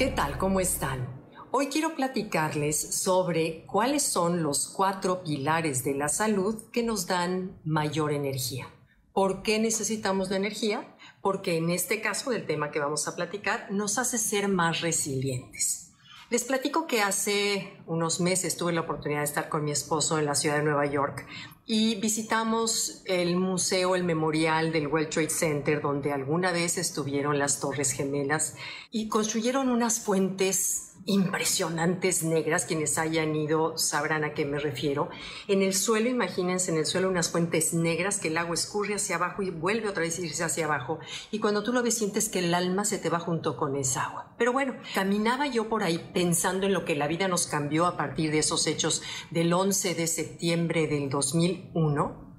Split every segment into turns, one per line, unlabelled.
¿Qué tal? ¿Cómo están? Hoy quiero platicarles sobre cuáles son los cuatro pilares de la salud que nos dan mayor energía. ¿Por qué necesitamos la energía? Porque en este caso del tema que vamos a platicar nos hace ser más resilientes. Les platico que hace unos meses tuve la oportunidad de estar con mi esposo en la ciudad de Nueva York y visitamos el museo, el memorial del World Trade Center, donde alguna vez estuvieron las Torres Gemelas y construyeron unas fuentes impresionantes negras, quienes hayan ido sabrán a qué me refiero. En el suelo, imagínense en el suelo unas fuentes negras que el agua escurre hacia abajo y vuelve otra vez a irse hacia abajo. Y cuando tú lo ves sientes que el alma se te va junto con esa agua. Pero bueno, caminaba yo por ahí pensando en lo que la vida nos cambió a partir de esos hechos del 11 de septiembre del 2001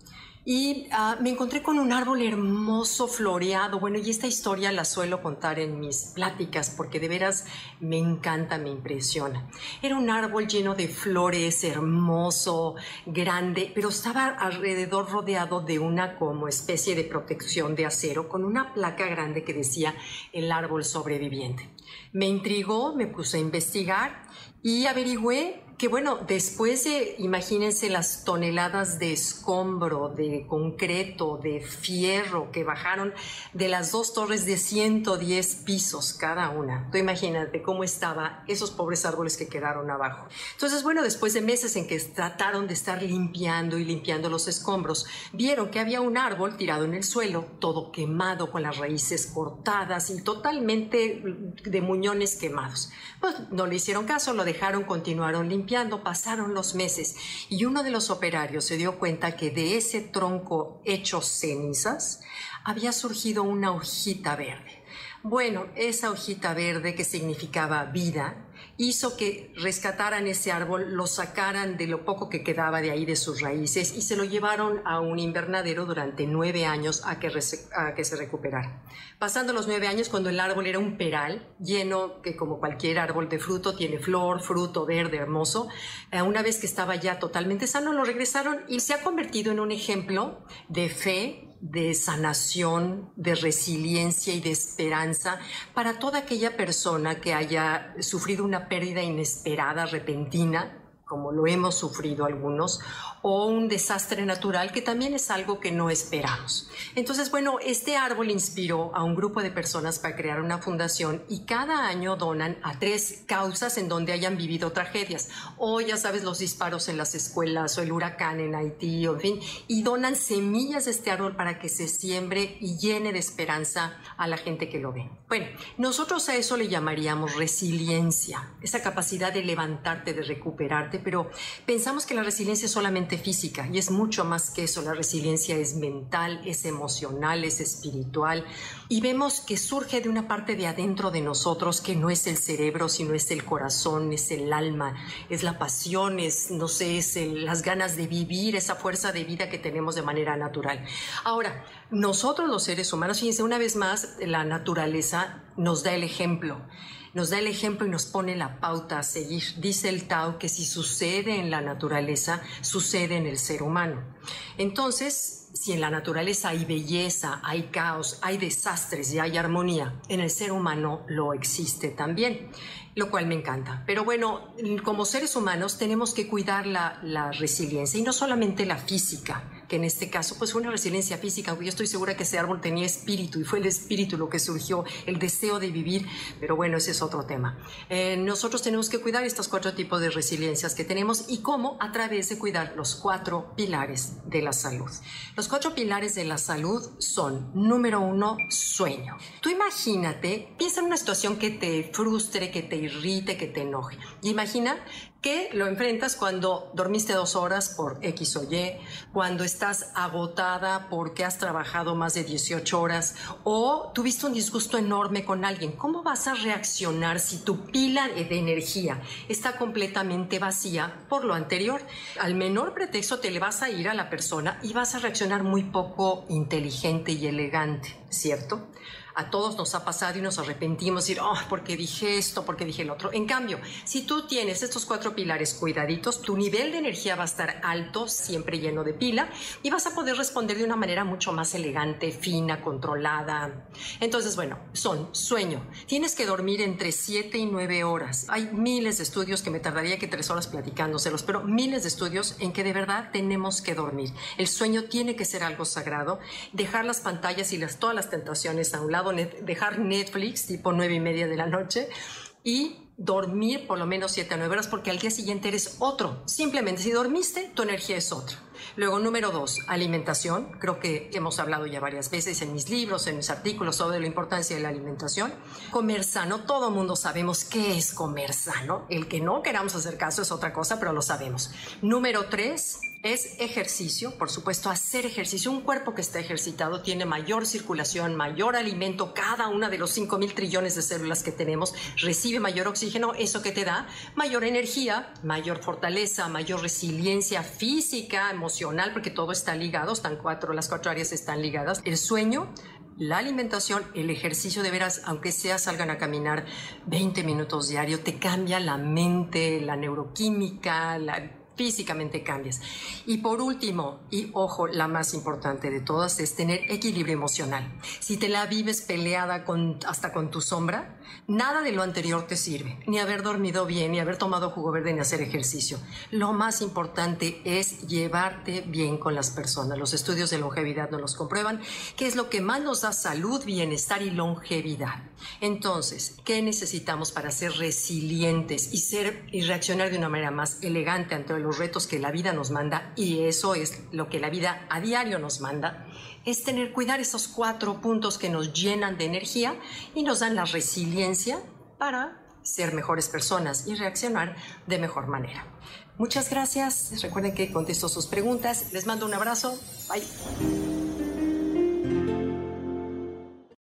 y ah, me encontré con un árbol hermoso, floreado. Bueno, y esta historia la suelo contar en mis pláticas porque de veras me encanta, me impresiona. Era un árbol lleno de flores, hermoso, grande, pero estaba alrededor rodeado de una como especie de protección de acero con una placa grande que decía el árbol sobreviviente. Me intrigó, me puse a investigar y averigüé que bueno, después de, imagínense las toneladas de escombro, de concreto, de fierro que bajaron de las dos torres de 110 pisos cada una. Tú imagínate cómo estaban esos pobres árboles que quedaron abajo. Entonces, bueno, después de meses en que trataron de estar limpiando y limpiando los escombros, vieron que había un árbol tirado en el suelo, todo quemado, con las raíces cortadas y totalmente de muñones quemados. Pues no le hicieron caso, lo dejaron, continuaron limpiando pasaron los meses y uno de los operarios se dio cuenta que de ese tronco hecho cenizas había surgido una hojita verde. Bueno, esa hojita verde que significaba vida, hizo que rescataran ese árbol, lo sacaran de lo poco que quedaba de ahí de sus raíces y se lo llevaron a un invernadero durante nueve años a que, se recuperara. Pasando los nueve años, cuando el árbol era un peral lleno, que como cualquier árbol de fruto tiene flor, fruto verde, hermoso, eh, una vez que estaba ya totalmente sano, lo regresaron y se ha convertido en un ejemplo de fe, de sanación, de resiliencia y de esperanza para toda aquella persona que haya sufrido una pérdida inesperada, repentina, como lo hemos sufrido algunos, o un desastre natural que también es algo que no esperamos. Entonces, bueno, este árbol inspiró a un grupo de personas para crear una fundación y cada año donan a tres causas en donde hayan vivido tragedias, o ya sabes, los disparos en las escuelas o el huracán en Haití, o en fin, y donan semillas de este árbol para que se siembre y llene de esperanza a la gente que lo ve. Bueno, nosotros a eso le llamaríamos resiliencia, esa capacidad de levantarte, de recuperarte pero pensamos que la resiliencia es solamente física y es mucho más que eso. La resiliencia es mental, es emocional, es espiritual y vemos que surge de una parte de adentro de nosotros que no es el cerebro, sino es el corazón, es el alma, es la pasión, es, no sé, es las ganas de vivir, esa fuerza de vida que tenemos de manera natural. Ahora, nosotros los seres humanos, fíjense, una vez más, la naturaleza nos da el ejemplo nos da el ejemplo y nos pone la pauta a seguir. Dice el Tao que si sucede en la naturaleza, sucede en el ser humano. Entonces, si en la naturaleza hay belleza, hay caos, hay desastres y hay armonía, en el ser humano lo existe también, lo cual me encanta. Pero bueno, como seres humanos tenemos que cuidar la, la resiliencia y no solamente la física, que en este caso pues fue una resiliencia física, yo estoy segura que ese árbol tenía espíritu y fue el espíritu lo que surgió, el deseo de vivir, pero bueno, ese es otro tema. Eh, nosotros tenemos que cuidar estos cuatro tipos de resiliencias que tenemos y cómo a través de cuidar los cuatro pilares de la salud. Los cuatro pilares de la salud son, número uno, sueño. Tú imagínate, piensa en una situación que te frustre, que te irrite, que te enoje. Imagina que lo enfrentas cuando dormiste dos horas por X o Y, cuando estás agotada porque has trabajado más de 18 horas o tuviste un disgusto enorme con alguien. ¿Cómo vas a reaccionar si tu pila de energía está completamente vacía por lo anterior? Al menor pretexto te le vas a ir a la persona y vas a reaccionar muy poco inteligente y elegante. ¿cierto? A todos nos ha pasado y nos arrepentimos, decir, oh, porque dije esto, porque dije el otro. En cambio, si tú tienes estos cuatro pilares cuidaditos, tu nivel de energía va a estar alto, siempre lleno de pila, y vas a poder responder de una manera mucho más elegante, fina, controlada. Entonces, bueno, son sueño. Tienes que dormir entre 7 y 9 horas. Hay miles de estudios que me tardaría que tres horas platicándoselos, pero miles de estudios en que de verdad tenemos que dormir. El sueño tiene que ser algo sagrado, dejar las pantallas y las, todas las tentaciones a un lado, dejar Netflix tipo nueve y media de la noche y dormir por lo menos 7 a 9 horas porque al día siguiente eres otro. Simplemente si dormiste, tu energía es otra. Luego, número dos, alimentación. Creo que hemos hablado ya varias veces en mis libros, en mis artículos sobre la importancia de la alimentación. Comer sano, todo el mundo sabemos qué es comer sano. El que no queramos hacer caso es otra cosa, pero lo sabemos. Número tres, es ejercicio, por supuesto, hacer ejercicio. Un cuerpo que está ejercitado tiene mayor circulación, mayor alimento, cada una de los 5 mil trillones de células que tenemos recibe mayor oxígeno, eso que te da mayor energía, mayor fortaleza, mayor resiliencia física, emocional, porque todo está ligado, están cuatro, las cuatro áreas están ligadas. El sueño, la alimentación, el ejercicio de veras, aunque sea salgan a caminar 20 minutos diario, te cambia la mente, la neuroquímica, la físicamente cambias. Y por último, y ojo, la más importante de todas es tener equilibrio emocional. Si te la vives peleada con, hasta con tu sombra, nada de lo anterior te sirve, ni haber dormido bien, ni haber tomado jugo verde, ni hacer ejercicio. Lo más importante es llevarte bien con las personas. Los estudios de longevidad nos los comprueban, que es lo que más nos da salud, bienestar y longevidad. Entonces, ¿qué necesitamos para ser resilientes y ser y reaccionar de una manera más elegante ante los retos que la vida nos manda, y eso es lo que la vida a diario nos manda, es tener, cuidar esos cuatro puntos que nos llenan de energía y nos dan la resiliencia para ser mejores personas y reaccionar de mejor manera. Muchas gracias. Recuerden que contesto sus preguntas. Les mando un abrazo. Bye.